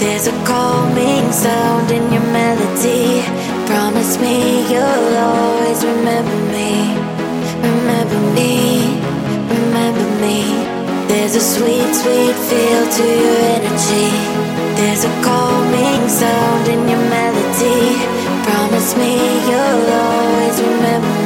There's a calming sound in your melody. Promise me you'll always remember me. Remember me, remember me. There's a sweet, sweet feel to your energy. There's a calming sound in your melody. Promise me you'll always remember me.